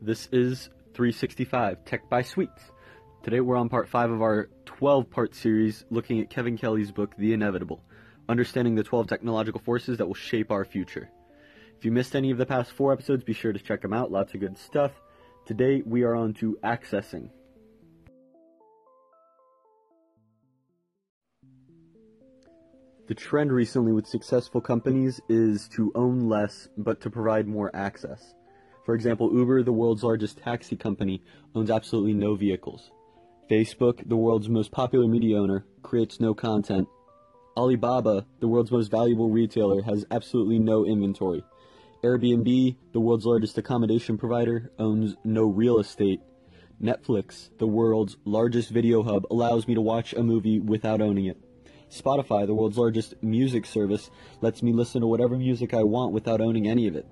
This is 365 Tech by Sweets. Today we're on part 5 of our 12 part series looking at Kevin Kelly's book, The Inevitable Understanding the 12 Technological Forces That Will Shape Our Future. If you missed any of the past four episodes, be sure to check them out. Lots of good stuff. Today we are on to accessing. The trend recently with successful companies is to own less but to provide more access. For example, Uber, the world's largest taxi company, owns absolutely no vehicles. Facebook, the world's most popular media owner, creates no content. Alibaba, the world's most valuable retailer, has absolutely no inventory. Airbnb, the world's largest accommodation provider, owns no real estate. Netflix, the world's largest video hub, allows me to watch a movie without owning it. Spotify, the world's largest music service, lets me listen to whatever music I want without owning any of it.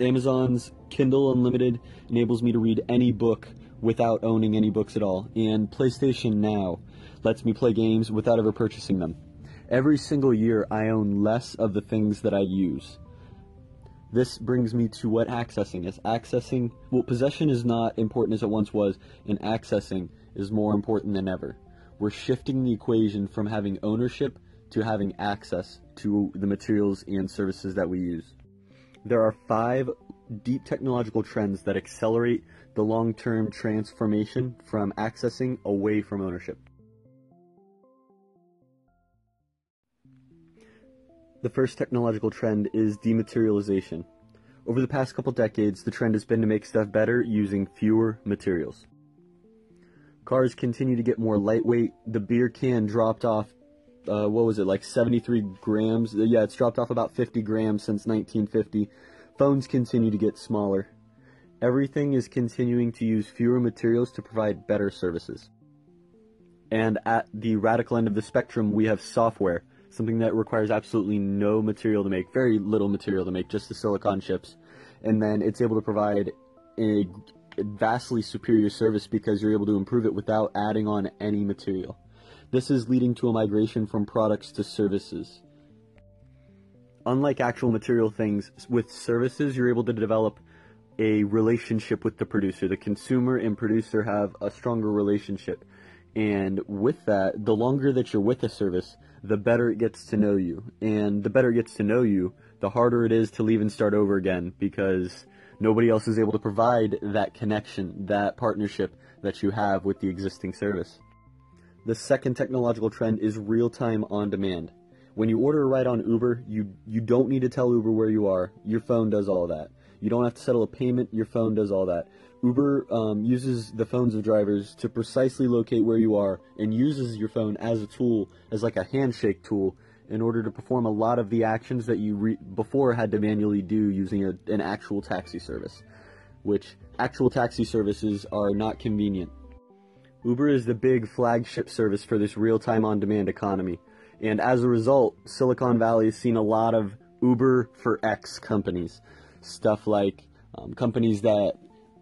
Amazon's Kindle Unlimited enables me to read any book without owning any books at all. And PlayStation Now lets me play games without ever purchasing them. Every single year, I own less of the things that I use. This brings me to what accessing is. Accessing, well, possession is not important as it once was, and accessing is more important than ever we're shifting the equation from having ownership to having access to the materials and services that we use. There are five deep technological trends that accelerate the long term transformation from accessing away from ownership. The first technological trend is dematerialization. Over the past couple decades, the trend has been to make stuff better using fewer materials. Cars continue to get more lightweight. The beer can dropped off, uh, what was it, like 73 grams? Yeah, it's dropped off about 50 grams since 1950. Phones continue to get smaller. Everything is continuing to use fewer materials to provide better services. And at the radical end of the spectrum, we have software, something that requires absolutely no material to make, very little material to make, just the silicon chips. And then it's able to provide a vastly superior service because you're able to improve it without adding on any material. This is leading to a migration from products to services. Unlike actual material things, with services, you're able to develop a relationship with the producer. The consumer and producer have a stronger relationship. And with that, the longer that you're with a service, the better it gets to know you. And the better it gets to know you, the harder it is to leave and start over again because Nobody else is able to provide that connection, that partnership that you have with the existing service. The second technological trend is real-time on-demand. When you order a ride on Uber, you, you don't need to tell Uber where you are. Your phone does all that. You don't have to settle a payment. Your phone does all that. Uber um, uses the phones of drivers to precisely locate where you are and uses your phone as a tool, as like a handshake tool, in order to perform a lot of the actions that you re- before had to manually do using a, an actual taxi service, which actual taxi services are not convenient. Uber is the big flagship service for this real-time on-demand economy, and as a result, Silicon Valley has seen a lot of Uber for X companies, stuff like um, companies that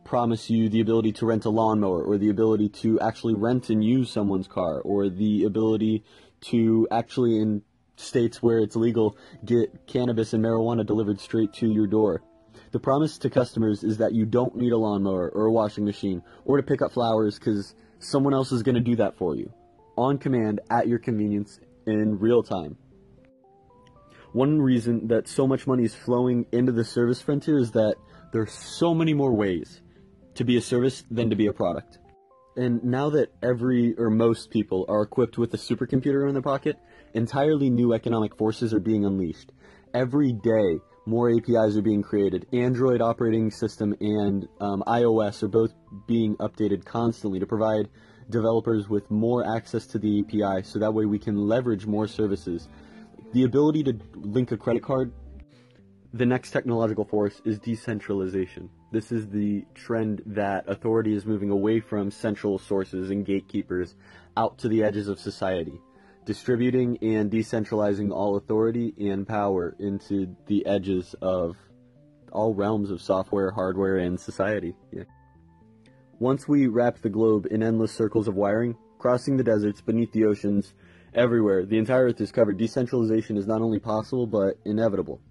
promise you the ability to rent a lawnmower or the ability to actually rent and use someone's car or the ability to actually in states where it's legal get cannabis and marijuana delivered straight to your door. The promise to customers is that you don't need a lawnmower or a washing machine or to pick up flowers because someone else is going to do that for you. On command, at your convenience, in real time. One reason that so much money is flowing into the service frontier is that there are so many more ways to be a service than to be a product. And now that every or most people are equipped with a supercomputer in their pocket, entirely new economic forces are being unleashed. Every day, more APIs are being created. Android operating system and um, iOS are both being updated constantly to provide developers with more access to the API so that way we can leverage more services. The ability to link a credit card the next technological force is decentralization. This is the trend that authority is moving away from central sources and gatekeepers out to the edges of society, distributing and decentralizing all authority and power into the edges of all realms of software, hardware, and society. Yeah. Once we wrap the globe in endless circles of wiring, crossing the deserts, beneath the oceans, everywhere, the entire Earth is covered, decentralization is not only possible but inevitable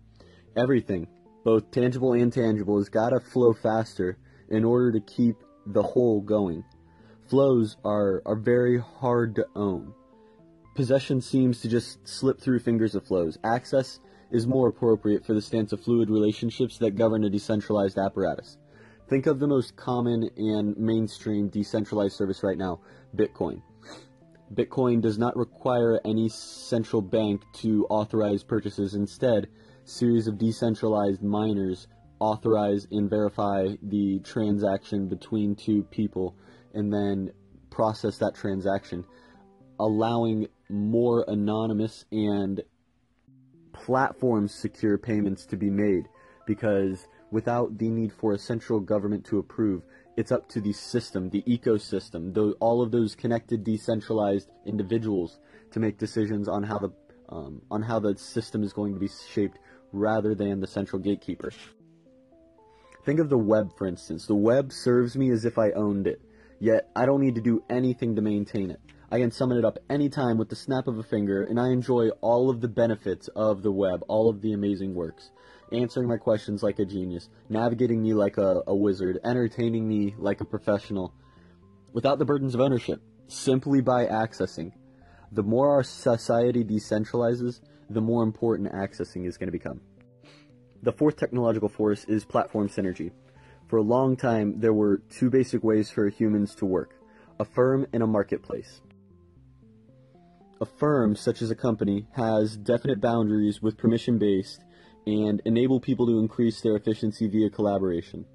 everything, both tangible and tangible, has got to flow faster in order to keep the whole going. Flows are, are very hard to own. Possession seems to just slip through fingers of flows. Access is more appropriate for the stance of fluid relationships that govern a decentralized apparatus. Think of the most common and mainstream decentralized service right now, Bitcoin. Bitcoin does not require any central bank to authorize purchases. Instead, series of decentralized miners authorize and verify the transaction between two people and then process that transaction, allowing more anonymous and platform secure payments to be made because without the need for a central government to approve, it's up to the system, the ecosystem, the, all of those connected, decentralized individuals to make decisions on how the um, on how the system is going to be shaped, rather than the central gatekeeper. Think of the web, for instance. The web serves me as if I owned it, yet I don't need to do anything to maintain it. I can summon it up anytime with the snap of a finger, and I enjoy all of the benefits of the web, all of the amazing works answering my questions like a genius, navigating me like a, a wizard, entertaining me like a professional, without the burdens of ownership, simply by accessing. The more our society decentralizes, the more important accessing is going to become. The fourth technological force is platform synergy. For a long time, there were two basic ways for humans to work a firm and a marketplace. A firm, such as a company, has definite boundaries with permission based and enable people to increase their efficiency via collaboration.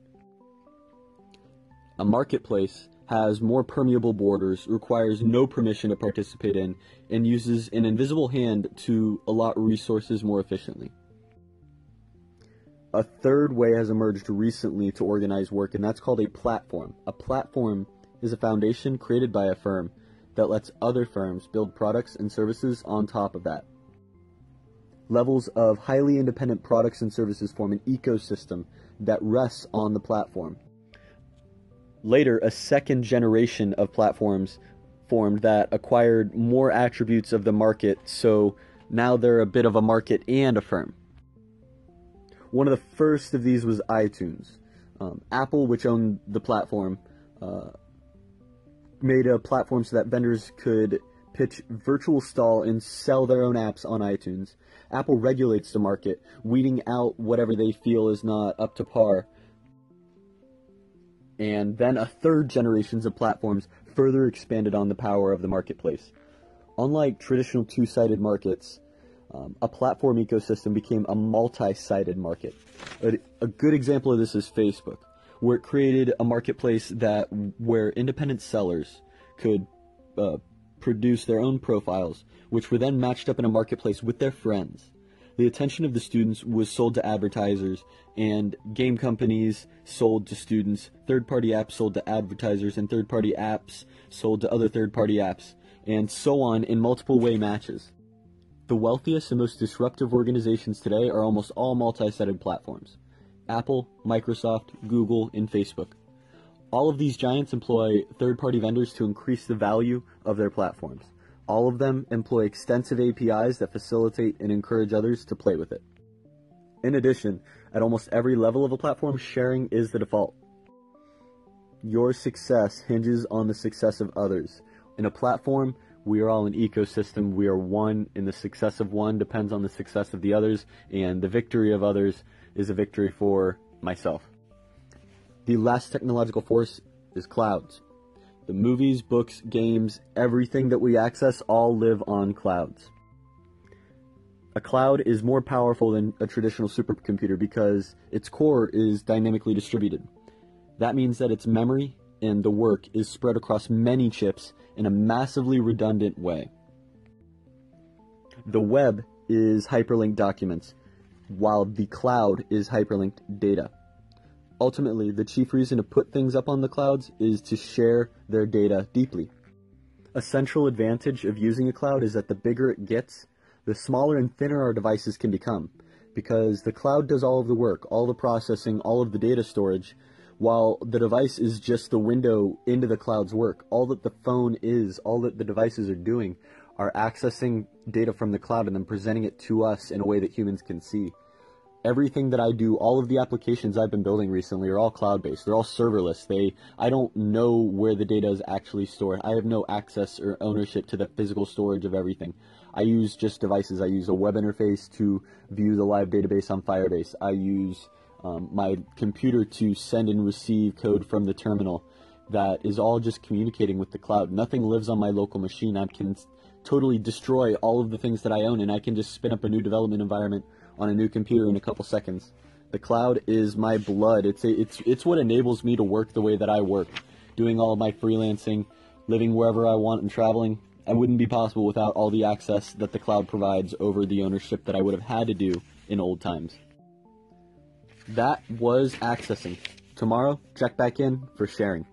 A marketplace has more permeable borders, requires no permission to participate in, and uses an invisible hand to allot resources more efficiently. A third way has emerged recently to organize work, and that's called a platform. A platform is a foundation created by a firm that lets other firms build products and services on top of that levels of highly independent products and services form an ecosystem that rests on the platform. Later, a second generation of platforms formed that acquired more attributes of the market, so now they're a bit of a market and a firm. One of the first of these was iTunes. Um, Apple, which owned the platform, uh, made a platform so that vendors could pitch virtual stall and sell their own apps on iTunes. Apple regulates the market, weeding out whatever they feel is not up to par. And then a third generations of platforms further expanded on the power of the marketplace. Unlike traditional two-sided markets, um, a platform ecosystem became a multi-sided market. A, a good example of this is Facebook, where it created a marketplace that where independent sellers could uh, produce their own profiles, which were then matched up in a marketplace with their friends. The attention of the students was sold to advertisers, and game companies sold to students, third party apps sold to advertisers, and third party apps sold to other third party apps, and so on in multiple way matches. The wealthiest and most disruptive organizations today are almost all multi sided platforms Apple, Microsoft, Google, and Facebook. All of these giants employ third party vendors to increase the value of their platforms. All of them employ extensive APIs that facilitate and encourage others to play with it. In addition, at almost every level of a platform, sharing is the default. Your success hinges on the success of others. In a platform, we are all an ecosystem. We are one, and the success of one depends on the success of the others, and the victory of others is a victory for myself. The last technological force is clouds. The movies, books, games, everything that we access all live on clouds. A cloud is more powerful than a traditional supercomputer because its core is dynamically distributed. That means that its memory and the work is spread across many chips in a massively redundant way. The web is hyperlinked documents, while the cloud is hyperlinked data. Ultimately, the chief reason to put things up on the clouds is to share their data deeply. A central advantage of using a cloud is that the bigger it gets, the smaller and thinner our devices can become, because the cloud does all of the work, all the processing, all of the data storage, while the device is just the window into the cloud's work. All that the phone is, all that the devices are doing, are accessing data from the cloud and then presenting it to us in a way that humans can see. Everything that I do, all of the applications I've been building recently are all cloud-based. They're all serverless. They, I don't know where the data is actually stored. I have no access or ownership to the physical storage of everything. I use just devices. I use a web interface to view the live database on Firebase. I use um, my computer to send and receive code from the terminal that is all just communicating with the cloud. Nothing lives on my local machine. I can totally destroy all of the things that I own and I can just spin up a new development environment on a new computer in a couple seconds. The cloud is my blood. It's a, it's it's what enables me to work the way that I work, doing all of my freelancing, living wherever I want and traveling. It wouldn't be possible without all the access that the cloud provides over the ownership that I would have had to do in old times. That was accessing. Tomorrow, check back in for sharing.